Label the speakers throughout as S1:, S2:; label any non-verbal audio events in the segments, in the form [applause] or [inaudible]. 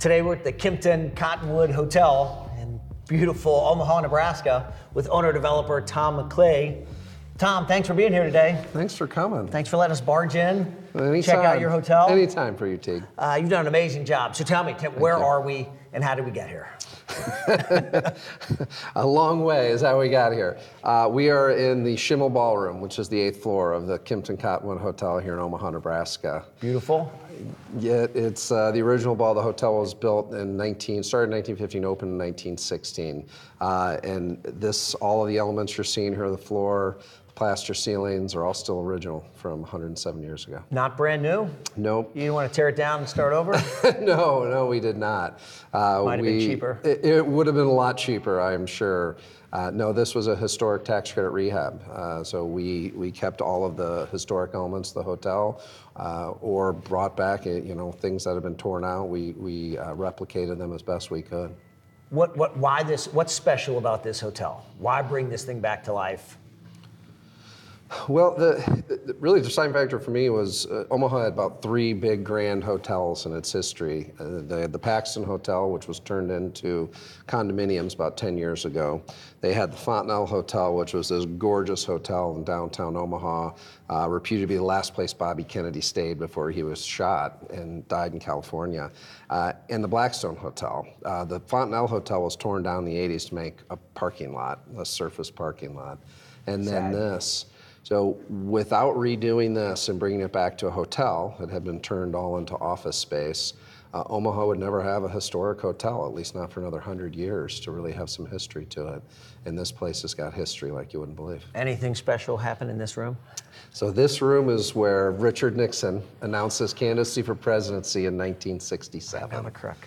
S1: Today we're at the Kimpton Cottonwood Hotel in beautiful Omaha, Nebraska, with owner developer Tom McLeay. Tom, thanks for being here today.
S2: Thanks for coming.
S1: Thanks for letting us barge in,
S2: Anytime.
S1: check out your hotel.
S2: Anytime for you, Teague.
S1: Uh, you've done an amazing job. So tell me, where
S2: you.
S1: are we and how did we get here? [laughs]
S2: A long way is how we got here. Uh, we are in the Schimmel Ballroom, which is the eighth floor of the Kimpton Cottonwood Hotel here in Omaha, Nebraska.
S1: Beautiful.
S2: Yeah, it's uh, the original ball. The hotel was built in 19, started in 1915, opened in 1916. Uh, and this, all of the elements you're seeing here on the floor, plaster ceilings, are all still original from 107 years ago.
S1: Not brand new?
S2: Nope.
S1: You want to tear it down and start over? [laughs]
S2: no, no, we did not. Uh,
S1: Might have been cheaper.
S2: It, it would have been a lot cheaper, I'm sure. Uh, no, this was a historic tax credit rehab. Uh, so we, we kept all of the historic elements of the hotel uh, or brought back, uh, you know, things that have been torn out. We, we uh, replicated them as best we could.
S1: what, what, why this, what's special about this hotel? Why bring this thing back to life?
S2: Well, the, the really the deciding factor for me was uh, Omaha had about three big grand hotels in its history. Uh, they had the Paxton Hotel, which was turned into condominiums about 10 years ago. They had the Fontenelle Hotel, which was this gorgeous hotel in downtown Omaha, uh, reputed to be the last place Bobby Kennedy stayed before he was shot and died in California. Uh, and the Blackstone Hotel. Uh, the Fontenelle Hotel was torn down in the 80s to make a parking lot, a surface parking lot. And then
S1: Sad.
S2: this. So without redoing this and bringing it back to a hotel that had been turned all into office space, uh, Omaha would never have a historic hotel, at least not for another hundred years, to really have some history to it. And this place has got history like you wouldn't believe.
S1: Anything special happen in this room?
S2: So this room is where Richard Nixon announced his candidacy for presidency in 1967.
S1: Another crook.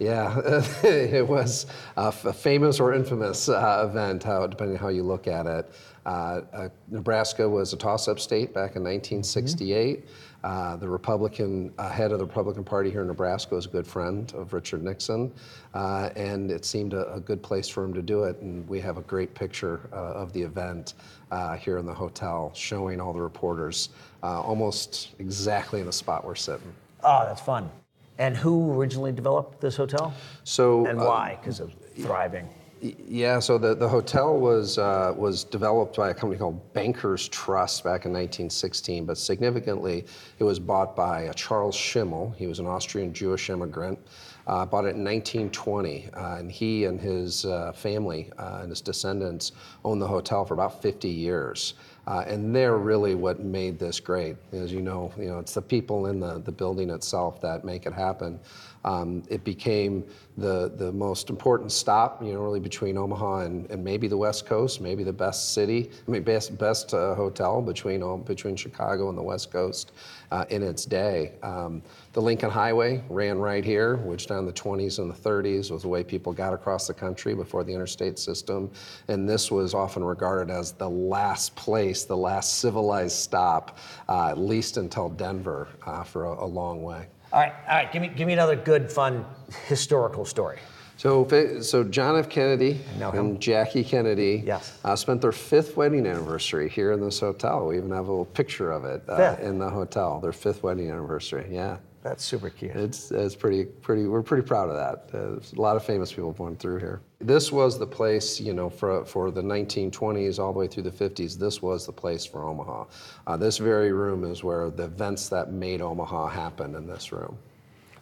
S2: Yeah, [laughs] it was a famous or infamous uh, event, how, depending on how you look at it. Uh, uh, Nebraska was a toss-up state back in 1968. Uh, the Republican uh, head of the Republican Party here in Nebraska was a good friend of Richard Nixon, uh, and it seemed a, a good place for him to do it. And we have a great picture uh, of the event uh, here in the hotel, showing all the reporters uh, almost exactly in the spot we're sitting.
S1: Oh, that's fun. And who originally developed this hotel?
S2: So
S1: And
S2: uh,
S1: why? Because of thriving.
S2: Yeah, so the, the hotel was, uh, was developed by a company called Bankers Trust back in 1916, but significantly, it was bought by uh, Charles Schimmel. He was an Austrian Jewish immigrant. Uh, bought it in 1920, uh, and he and his uh, family and his descendants owned the hotel for about 50 years. And they're really what made this great. As you know, you know, it's the people in the, the building itself that make it happen. Um, it became the, the most important stop, you know, really between Omaha and, and maybe the West Coast, maybe the best city, I mean, best, best uh, hotel between, between Chicago and the West Coast uh, in its day. Um, the Lincoln Highway ran right here, which down the 20s and the 30s was the way people got across the country before the interstate system. And this was often regarded as the last place, the last civilized stop, uh, at least until Denver uh, for a, a long way.
S1: All right, all right. Give me, give me another good, fun historical story.
S2: So, so John F. Kennedy and Jackie Kennedy
S1: Yes.
S2: uh, spent their fifth wedding anniversary here in this hotel. We even have a little picture of it uh, in the hotel. Their fifth wedding anniversary. Yeah,
S1: That's super cute.
S2: it's it's pretty pretty. We're pretty proud of that. Uh, a lot of famous people going through here. This was the place, you know, for for the 1920s all the way through the 50s. This was the place for Omaha. Uh, this very room is where the events that made Omaha happen in this room.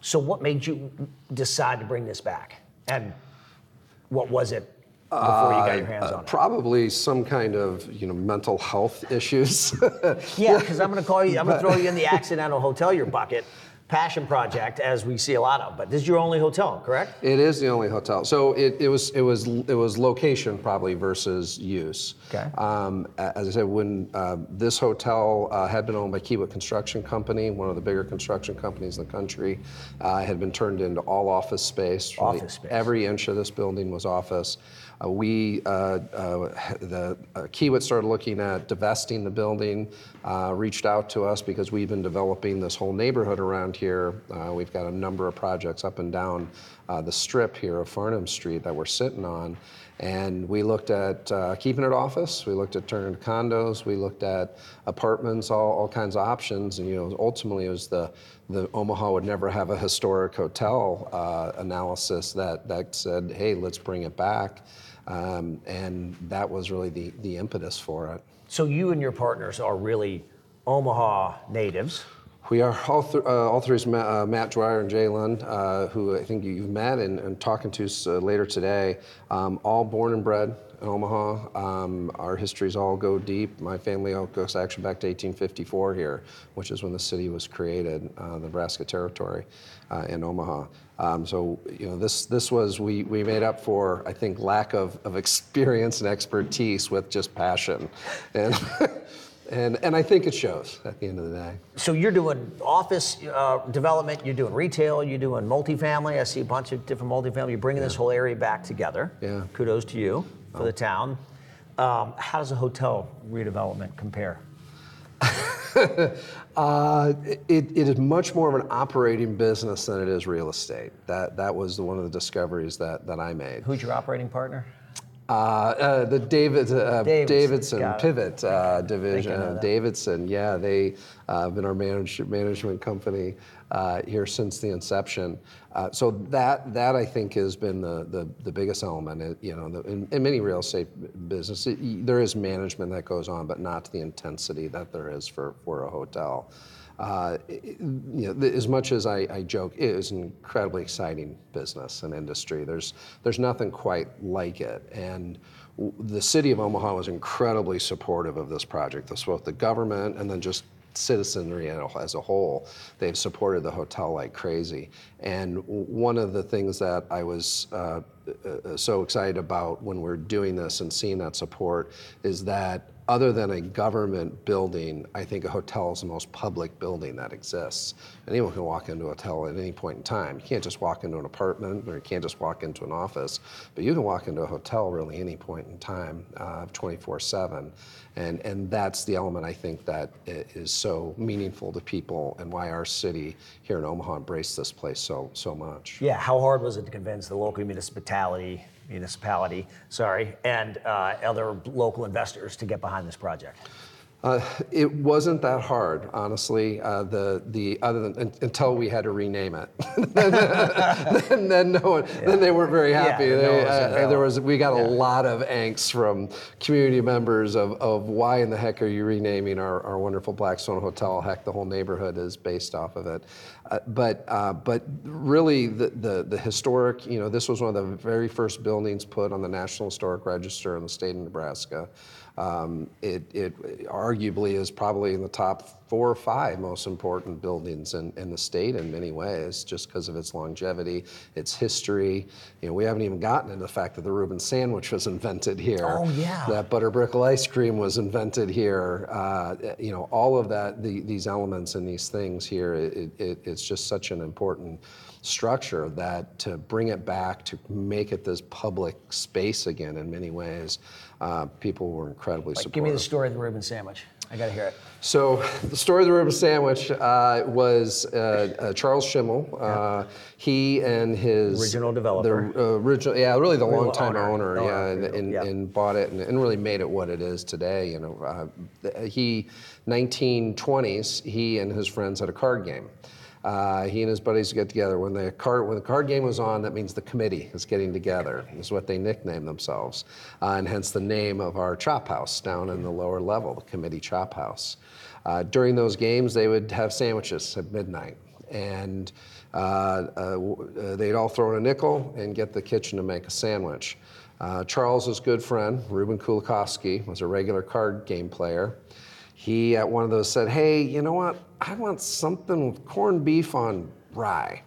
S1: So, what made you decide to bring this back? And what was it before you got your hands on it?
S2: Probably some kind of you know mental health issues. [laughs]
S1: Yeah, because I'm going to call you. I'm going to throw you in the [laughs] accidental hotelier bucket, passion project, as we see a lot of. But this is your only hotel, correct?
S2: It is the only hotel. So it, it was it was it was location probably versus use.
S1: Okay.
S2: Um, as I said, when uh, this hotel uh, had been owned by Kiewit Construction Company, one of the bigger construction companies in the country, uh, had been turned into all office space.
S1: Office space.
S2: Every inch of this building was office. Uh, we, uh, uh, the Kiewit started looking at divesting the building, reached out to us because we've been developing this whole neighborhood around here. We've got a number of projects up and down the strip here of Farnam Street that we're sitting on. And we looked at keeping it office. We looked at turning to condos. We looked at apartments, all, all kinds of options. And you know, ultimately, it was the the Omaha would never have a historic hotel analysis that that said, hey, let's bring it back. Um, and that was really the the impetus for it.
S1: So you and your partners are really Omaha natives.
S2: We are all, th- uh, all three is Ma- uh, Matt Dwyer and Jay Lund, uh, who I think you've met and, and talking to us, uh, later today. Um, all born and bred in Omaha. Um, our histories all go deep. My family all goes actually back to 1854 here, which is when the city was created, uh, the Nebraska Territory uh, in Omaha. Um, so you know this this was we, we made up for I think lack of, of experience and expertise with just passion, and. [laughs] And, and I think it shows at the end of the day.
S1: So you're doing office uh, development, you're doing retail, you're doing multifamily. I see a bunch of different multifamily. You're bringing this whole area back together.
S2: Yeah.
S1: Kudos to you for the town. Um, how does a hotel redevelopment compare? [laughs] [laughs]
S2: Uh, it, it is much more of an operating business than it is real estate. That, that was one of the discoveries that, that I made.
S1: Who's your operating partner?
S2: Uh, uh, the David, uh,
S1: Davidson,
S2: Davidson. Pivot uh, division, uh. Davidson, yeah, they uh, have been our manage, management company uh, here since the inception. Uh, so that that I think has been the the, the biggest element. It- you know, the, in, in many real estate business, it, there is management that goes on, but not to the intensity that there is for for a hotel. Uh, you know, as much as I, I joke, it is an incredibly exciting business and industry. There's there's nothing quite like it, and w- the city of Omaha was incredibly supportive of this project. This both the government and then just citizenry as a whole. They've supported the hotel like crazy. And one of the things that I was uh, uh, so excited about when we're doing this and seeing that support is that other than a government building, I think a hotel is the most public building that exists. Anyone can walk into a hotel at any point in time. You can't just walk into an apartment or you can't just walk into an office, but you can walk into a hotel really any point in time, uh, 24/7. And and that's the element I think that is so meaningful to people and why our city here in Omaha embraced this place so so much.
S1: Yeah, how hard was it to convince the local municipality, municipality, sorry, and uh, other local investors to get behind this project?
S2: Uh, it wasn't that hard, honestly. Uh, the the other than until we had to rename it, [laughs] then, then no one, then they weren't very happy.
S1: Yeah,
S2: They,
S1: was
S2: uh, there was we got a lot of angst from community members of, of why in the heck are you renaming our, our wonderful Blackstone Hotel? Heck, the whole neighborhood is based off of it. Uh, but uh, but really the, the the historic, you know, this was one of the very first buildings put on the National Historic Register in the state of Nebraska. Um, it, it arguably is probably in the top four or five most important buildings in, in the state in many ways, just because of its longevity, its history. You know, we haven't even gotten into the fact that the Reuben sandwich was [laughs] invented here.
S1: Oh, yeah.
S2: That butterbrickle ice cream was invented here. Uh, you know, all of that, the, these elements and these things here, it, it, it's just such an important structure that to bring it back, to make it this public space again in many ways, uh, people were incredibly supportive.
S1: Give me the story of the Reuben sandwich. I got to hear it.
S2: So the story of the Reuben sandwich uh, was uh, uh, Charles Schimmel. Uh, he and his
S1: Original developer.
S2: the original, yeah, really the
S1: Original
S2: longtime
S1: owner.
S2: owner,
S1: Owner,
S2: yeah, and, and,
S1: yeah.
S2: and bought it and, and really made it what it is today. You know, uh, he 1920s. He and his friends had a card game. Uh, he and his buddies get together when the card when the card game was on. That means the committee is getting together. Is what they nicknamed themselves, uh, and hence the name of our chop house down in the lower level, the committee chop house. Uh, during those games, they would have sandwiches at midnight, and uh, uh, uh, they'd all throw in a nickel and get the kitchen to make a sandwich. Charles's good friend, Reuben Kulakofsky, was a regular card game player. He, at one of those, said, Hey, you know what? I want something with corned beef on rye.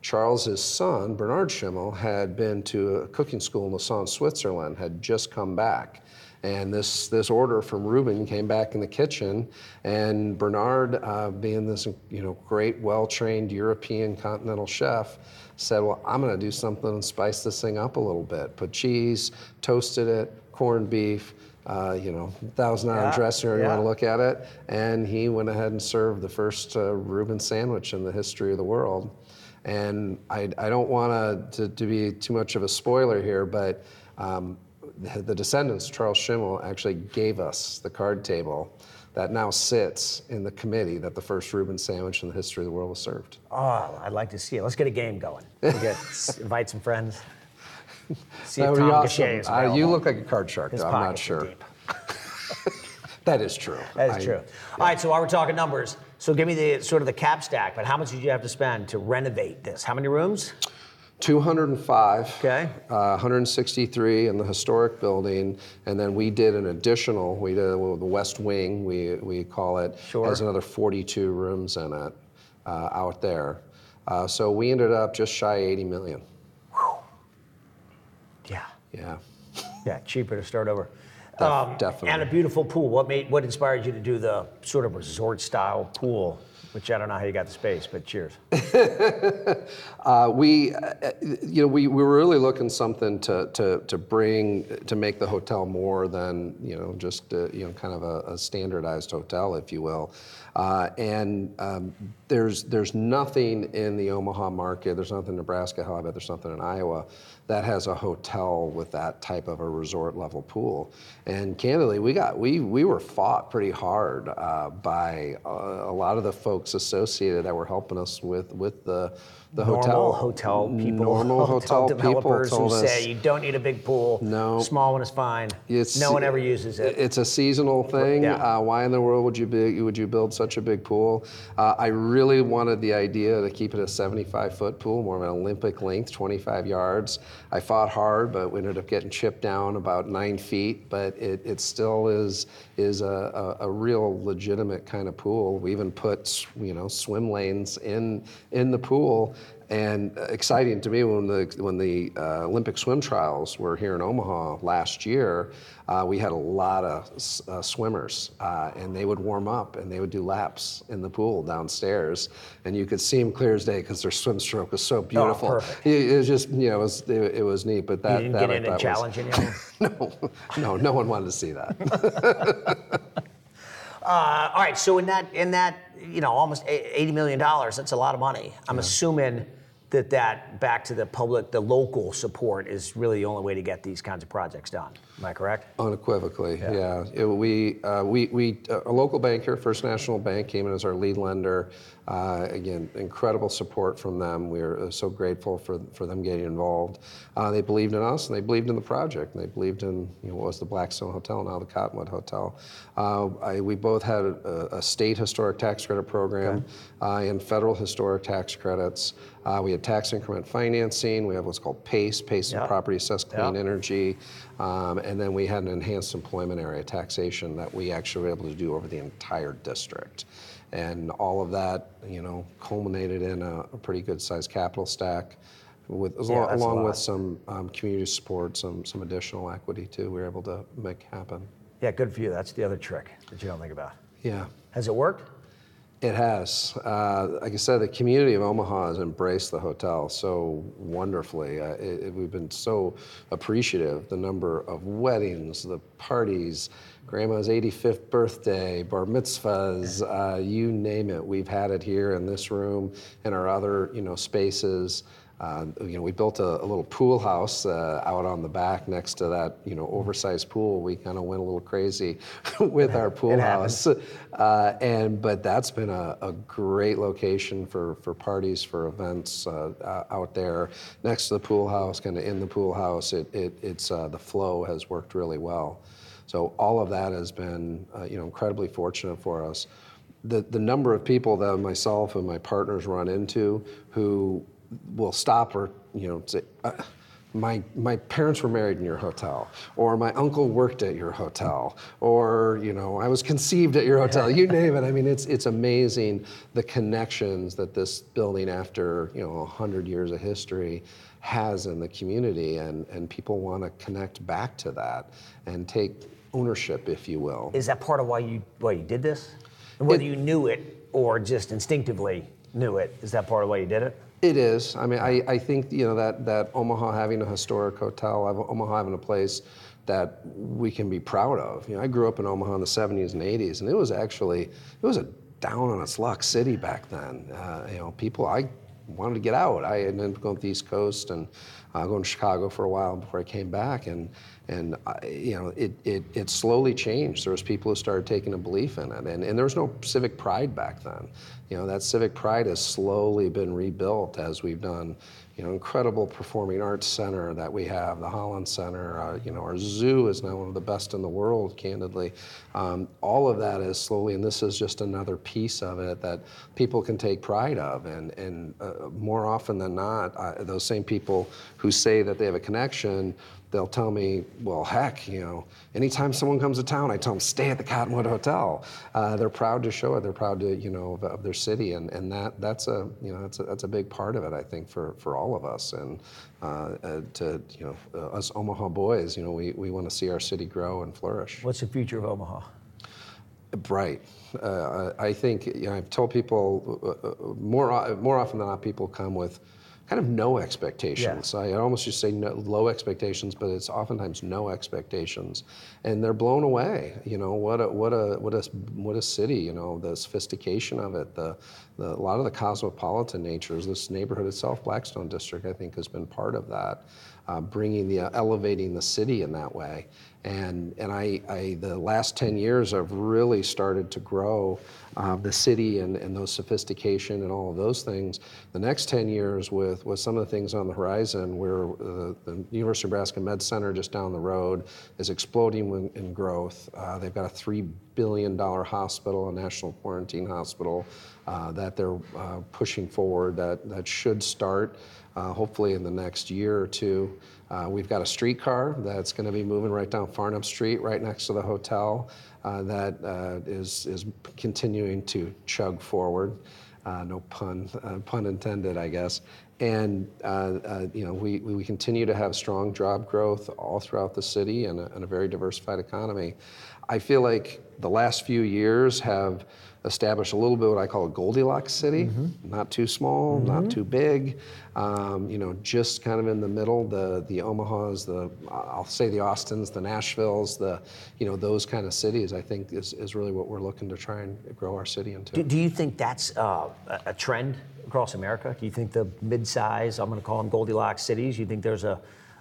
S2: Charles's son, Bernard Schimmel, had been to a cooking school in Lausanne, Switzerland, had just come back. And this, this order from Reuben came back in the kitchen, and Bernard, uh, being this you know, great, well trained European continental chef, said, Well, I'm going to do something and spice this thing up a little bit. Put cheese, toasted it, corned beef, uh, you know, thousand dollar
S1: Yeah,
S2: dresser, you
S1: yeah.
S2: want to look at it. And he went ahead and served the first uh, Reuben sandwich in the history of the world. And I, I don't want to, to be too much of a spoiler here, but um, the, the descendants, Charles Schimmel, actually gave us the card table that now sits in the committee that the first Reuben sandwich in the history of the world was served.
S1: Oh, I'd like to see it. Let's get a game going. We'll get, [laughs] invite some friends. See
S2: That
S1: if
S2: would be awesome.
S1: Gachet is
S2: Uh, you look like a card shark,
S1: His
S2: though. I'm not
S1: pockets are
S2: sure.
S1: deep. [laughs]
S2: That is true.
S1: That is
S2: I-
S1: true. All right, so while we're talking numbers, so give me the sort of the cap stack, but how much did you have to spend to renovate this? How many rooms?
S2: 205.
S1: Okay.
S2: Uh, 163 in the historic building, and then we did an additional. We did well, the West Wing, we we call it,
S1: Sure.
S2: has another 42 rooms in it uh, out there. Uh, so we ended up just shy of 80 million.
S1: Yeah.
S2: Yeah.
S1: Cheaper to start over.
S2: Def- definitely.
S1: And a beautiful pool. What made what inspired you to do the sort of resort style pool? Which I don't know how you got the space, but cheers. [laughs]
S2: Uh, we, uh, uh, you know, we, we were really looking something to, to, to bring to make the hotel more than you know just uh, you know kind of a, a standardized hotel, if you will. Uh, and um, there's there's nothing in the Omaha market. There's nothing in Nebraska, how I bet there's nothing in Iowa that has a hotel with that type of a resort level pool. And candidly, we got we we were fought pretty hard uh, by uh, a lot of the folks associated that were helping us with with the the
S1: Normal
S2: hotel
S1: hotel people,
S2: normal [laughs] hotel, people
S1: developers who
S2: us
S1: say you don't need a big pool.
S2: No.
S1: small one is fine.
S2: it's,
S1: no one ever uses it.
S2: It's a seasonal thing.
S1: Yeah.
S2: Uh, why in the world would you be, would you build such a big pool? Uh, I really wanted the idea to keep it a 75 foot pool, more of an Olympic length, 25 yards. I fought hard, but we ended up getting chipped down about nine feet. But it, it still is is a, a, a real legitimate kind of pool. We even put you know swim lanes in in the pool. And uh, exciting to me when the when the uh, Olympic swim trials were here in Omaha last year, uh, we had a lot of s- uh, swimmers, uh, and they would warm up and they would do laps in the pool downstairs, and you could see them clear as day because their swim stroke was so beautiful.
S1: Oh, perfect.
S2: It, it was just you know it was it, it was neat, but that
S1: you didn't
S2: that
S1: get in and challenge anyone.
S2: no, no, no one wanted to see that. [laughs]
S1: Uh, all right, so in that in that you know almost eighty million dollars, that's a lot of money. I'm assuming that that back to the public, the local support is really the only way to get these kinds of projects done. Am I correct?
S2: Unequivocally, yeah. It- we, uh, we, we, uh, a local banker, First National Bank, came in as our lead lender. Uh, again, incredible support from them. We are uh, so grateful for, for them getting involved. Uh, they believed in us and they believed in the project. And they believed in you know, what was the Blackstone Hotel, now the Cottonwood Hotel. Uh, I, we both had a, a state historic tax credit program uh, and federal historic tax credits. Uh, we had tax increment financing. We have what's called PACE, PACE and Property Assessed Clean
S1: Yeah.
S2: Energy. Um, and then we had an enhanced employment area taxation that we actually were able to do over the entire district. And all of that, you know, culminated in a, a pretty good sized capital stack with,
S1: Yeah,
S2: along, along with some um, community support, some, some additional equity too, we were able to make happen.
S1: Yeah, good for you. That's the other trick that you don't think about.
S2: Yeah.
S1: Has it worked?
S2: It has. Uh, like I said, the community of Omaha has embraced the hotel so wonderfully. Uh, it, it- we've been so appreciative. The number of weddings, the parties, grandma's 85th birthday, bar mitzvahs, uh, you name it. We've had it here in this room and our other, you know, spaces. Uh, you know, we built a, a little pool house uh, out on the back next to that, you know, oversized pool. We kind of went a little crazy [laughs] with our pool house, uh, and but that's been a, a great location for for parties, for events uh, uh, out there next to the pool house, kind of in the pool house. It, it it's uh, the flow has worked really well. So all of that has been, uh, you know, incredibly fortunate for us. The the number of people that myself and my partners run into who will stop or you know say. Uh, my, my parents were married in your hotel, or my uncle worked at your hotel, or you know I was conceived at your hotel. You name it. I mean, it's it's amazing the connections that this building, after you know hundred years of history, has in the community, and and people want to connect back to that and take ownership, if you will.
S1: Is that part of why you why you did this? And whether
S2: It-
S1: you knew it or just instinctively knew it, is that part of why you did it?
S2: It is. I mean, I, I think you know that that Omaha having a historic hotel, Omaha having a place that we can be proud of. You know, I grew up in Omaha in the 70s and 80s, and it was actually it was a down on its luck city back then. Uh, you know, people I wanted to get out. I ended up going to the East Coast and uh, going to Chicago for a while before I came back, and and I, you know it, it it slowly changed. There was people who started taking a belief in it, and, and there was no civic pride back then. You know that civic pride has slowly been rebuilt as we've done. You know, incredible performing arts center that we have, the Holland Center. Uh, you know, our zoo is now one of the best in the world, candidly. Um, all of that is slowly, and this is just another piece of it that people can take pride of. And, and uh, more often than not, uh, those same people who say that they have a connection, they'll tell me, well, heck, you know, anytime someone comes to town, I tell them, stay at the Cottonwood Hotel. Uh, they're proud to show it. They're proud to, you know, of, of their city. And, and that, that's a, you know, that's a, that's a big part of it, I think, for, for all of us. And uh, uh, to, you know, uh, us Omaha boys, you know, we, we want to see our city grow and flourish.
S1: What's the future of Omaha?
S2: Bright. Uh, I think you know, I've told people uh, more more often than not, people come with kind of no expectations. I almost just say no, low expectations, but it's oftentimes no expectations, and they're blown away. You know what a what a what a what a city. You know the sophistication of it, the, the a lot of the cosmopolitan nature natures. This neighborhood itself, Blackstone District, I think has been part of that, uh, bringing the elevating the city in that way. And, and I, I, the last 10 years, I've really started to grow uh, the city and, and those sophistication and all of those things. The next 10 years, with, with some of the things on the horizon, where uh, the University of Nebraska Med Center just down the road is exploding in, in growth. Uh, they've got a $3 billion hospital, a national quarantine hospital, uh, that they're uh, pushing forward that, that should start uh, hopefully in the next year or two. Uh, we've got a streetcar that's going to be moving right down Farnam Street, right next to the hotel, uh, that uh, is is continuing to chug forward. Uh, no pun uh, pun intended, I guess. And you know, we, we continue to have strong job growth all throughout the city and a, and a very diversified economy. I feel like the last few years have established a little bit what I call a Goldilocks city, not too small, not too big, um, you know, just kind of in the middle. The the Omahas, the I'll say the Austins, the Nashvilles, the you know those kind of cities. I think is, is really what we're looking to try and grow our city into.
S1: Do, do you think that's uh, a a trend across America? Do you think the mid-size, I'm going to call them Goldilocks cities, you think there's a,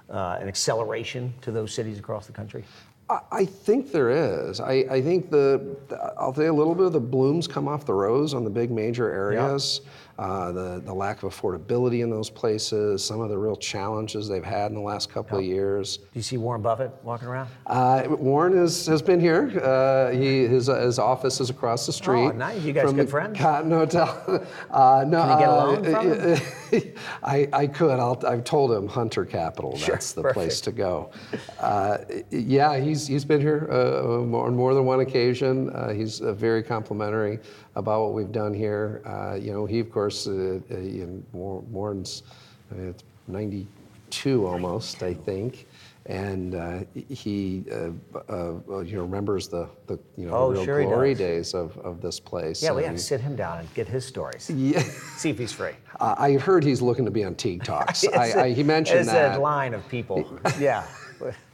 S1: uh, an acceleration to those cities across the country?
S2: I- think there is. I, I think the, I'll tell you a little bit of the blooms come off the rose on the big major areas. Uh, the, the lack of affordability in those places, some of the real challenges they've had in the last couple of years.
S1: Do you see Warren Buffett walking around?
S2: Uh, Warren is, has been here. Uh, he, his, uh, his office is across the street.
S1: Oh, nice. You guys
S2: from
S1: good friends?
S2: Cotton Hotel. [laughs] Uh, no,
S1: Can you get a loan from [laughs]
S2: I, I could. I'll, I've told him Hunter Capital.
S1: Sure,
S2: That's the place to go. Uh, yeah, he's, he's been here uh, more- on more than one occasion. Uh, he's uh, very complimentary about what we've done here. Uh, you know, he, of course, uh, uh, know, War- Warren's uh, it's 92 almost, I think. And uh, he, uh, uh, well, you know, remembers the, the you know,
S1: Oh,
S2: the real
S1: sure
S2: glory days of, of this place.
S1: Yeah, we
S2: have
S1: to sit him down and get his stories.
S2: yeah,
S1: See if he's free.
S2: uh, I heard he's looking to be on Teague Talks. [laughs] I,
S1: a-
S2: I, he mentioned
S1: it's
S2: that.
S1: a line of people. [laughs] yeah.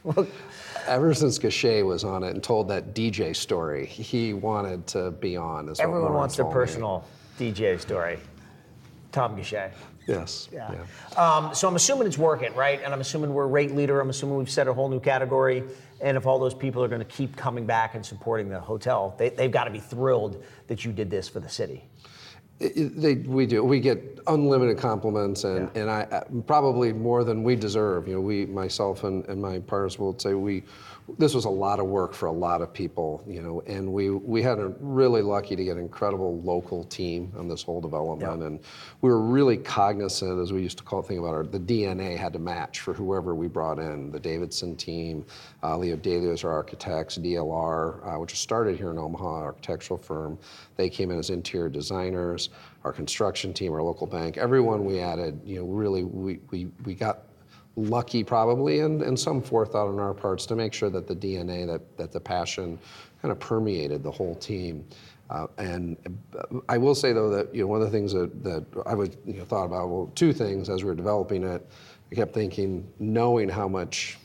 S1: Well,
S2: Ever since Gachet was on it and told that DJ story, he wanted to be on. Is
S1: everyone wants their
S2: told me.
S1: personal DJ story. Tom Gachet.
S2: Yes.
S1: Yeah.
S2: yeah.
S1: Um, so I'm assuming it's working, right? And I'm assuming we're rate leader. I'm assuming we've set a whole new category. And if all those people are going to keep coming back and supporting the hotel, they, they've got to be thrilled that you did this for the city.
S2: It- it- they, we do. We get unlimited compliments, and, and I probably more than we deserve. You know, we, myself and, and my partners will say we, this was a lot of work for a lot of people. You know, and we we had a really lucky to get an incredible local team on this whole development,
S1: Yeah.
S2: and we were really cognizant, as we used to call it, think about our the DNA had to match for whoever we brought in. The Davidson team, uh, Leo A Daly's, our architects, DLR, uh, which started here in Omaha, architectural firm. They came in as interior designers. Our construction team, our local bank, everyone we added, you know, really we we, we got lucky probably and, and some forethought on our parts to make sure that the DNA, that, that the passion kind of permeated the whole team. Uh, and uh, I will say though that you know one of the things that, that I would you know, thought about well two things as we were developing it. I kept thinking knowing how much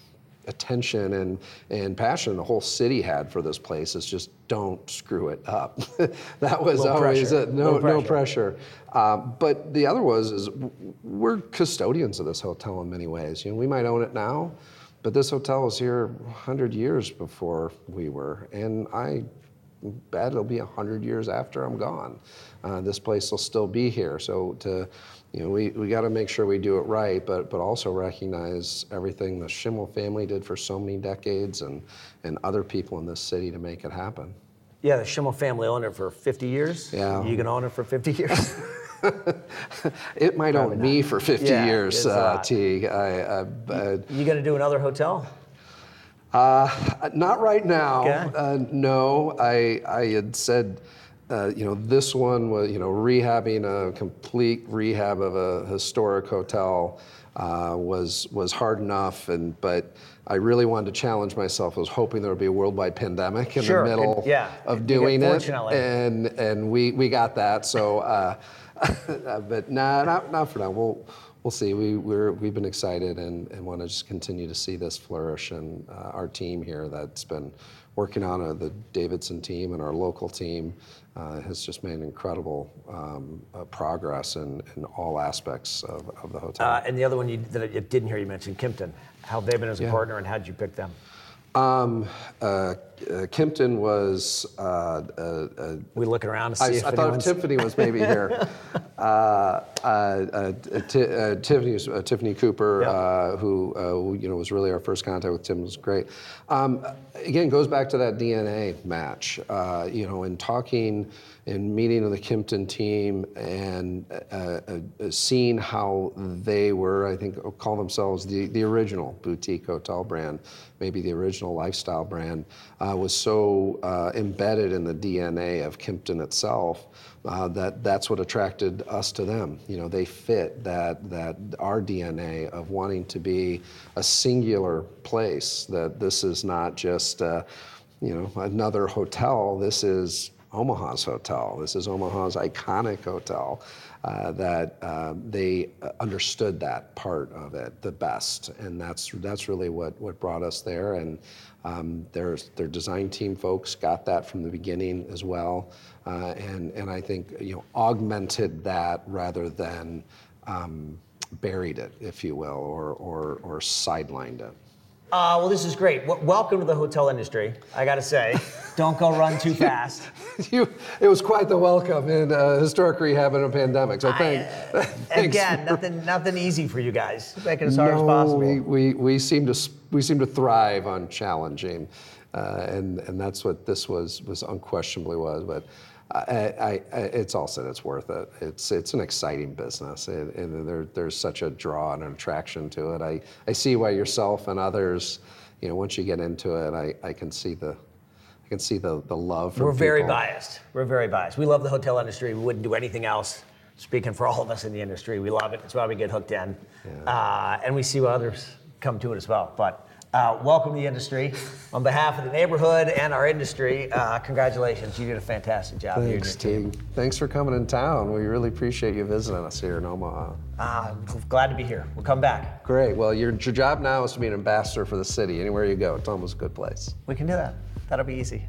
S2: attention and, and passion the whole city had for this place is just don't screw it up. [laughs] that was
S1: Low
S2: always
S1: pressure.
S2: it. No,
S1: Low
S2: no
S1: pressure.
S2: pressure. Uh, but the other was is we're custodians of this hotel in many ways. You know, we might own it now, but this hotel was here 100 years before we were, and I bet it'll be 100 years after I'm gone. Uh, this place will still be here. So to, you know, we, we got to make sure we do it right, but but also recognize everything the Schimmel family did for so many decades and and other people in this city to make it happen.
S1: Yeah, the Schimmel family owned it for 50 years.
S2: Yeah.
S1: You can own it for 50 years. [laughs]
S2: It might own me for 50
S1: Yeah,
S2: years, uh. T. I, I, uh,
S1: you going to do another hotel?
S2: Uh, not right now.
S1: Okay.
S2: Uh, no, I, I had said, uh, you know, this one was, you know, rehabbing a complete rehab of a historic hotel uh, was was hard enough, and but I really wanted to challenge myself. I was hoping there would be a worldwide pandemic in
S1: Sure,
S2: the middle
S1: it- yeah,
S2: of doing it, and and we we got that. So, uh, [laughs] but nah, not not for now. We'll we'll see. We we're we've been excited and, and want to just continue to see this flourish. And uh, our team here that's been working on it, the Davidson team and our local team, uh, has just made incredible um, uh, progress in, in all aspects of, of the hotel.
S1: Uh, and the other one you, that I didn't hear you mention, Kimpton. How they've been as a
S2: Yeah.
S1: partner and how'd you pick them?
S2: Um, uh, Kimpton was. Uh, uh, uh,
S1: We looking around to
S2: I,
S1: see
S2: I
S1: if
S2: thought
S1: anyone's...
S2: Tiffany was maybe here. [laughs] uh, uh, uh, uh, Tiffany, uh, Tiffany Cooper,
S1: Yeah.
S2: uh, who, uh, who, you know was really our first contact with Tim was great. Um, again, goes back to that DNA match. Uh, you know, in talking and meeting with the Kimpton team and uh, uh, uh, seeing how they were, I think, call themselves the, the original boutique hotel brand, maybe the original lifestyle brand, uh, was so uh, embedded in the DNA of Kimpton itself uh, that that's what attracted us to them. You know, they fit that that our DNA of wanting to be a singular place. That this is not just uh, you know another hotel. This is Omaha's hotel. This is Omaha's iconic hotel. Uh, that uh, they understood that part of it the best, and that's that's really what what brought us there. And um, their their design team folks got that from the beginning as well, uh, and and I think you know augmented that rather than um, buried it, if you will, or or or sidelined it.
S1: Uh, well, this is great. W- welcome to the hotel industry. I got to say, don't go run too fast. [laughs]
S2: you, it was quite the welcome in uh, historic rehab in a pandemic. So thank, thanks
S1: Again,
S2: for-
S1: nothing, nothing easy for you guys. Make it as hard as
S2: no,
S1: possible.
S2: We, we, we seem to we seem to thrive on challenging, uh, and and that's what this was was unquestionably was. But I, I, it's all said it's worth it. It's it's an exciting business, and, and there, there's such a draw and an attraction to it. I, I see why yourself and others, you know, once you get into it, I, I can see the I can see the the love.
S1: We're very
S2: people.
S1: biased. We're very biased. We love the hotel industry. We wouldn't do anything else. Speaking for all of us in the industry, we love it. It's why we get hooked in, uh, and we see why others come to it as well. But uh, welcome to the industry. On behalf of the neighborhood and our industry, uh, congratulations. You did a fantastic job. You and your
S2: Thanks,
S1: team.
S2: team. Thanks for coming in town. We really appreciate you visiting us here in Omaha.
S1: Uh, glad to be here. We'll come back.
S2: Great. Well, your, your job now is to be an ambassador for the city. Anywhere you go, it's almost a good place.
S1: We can do that. That'll be easy.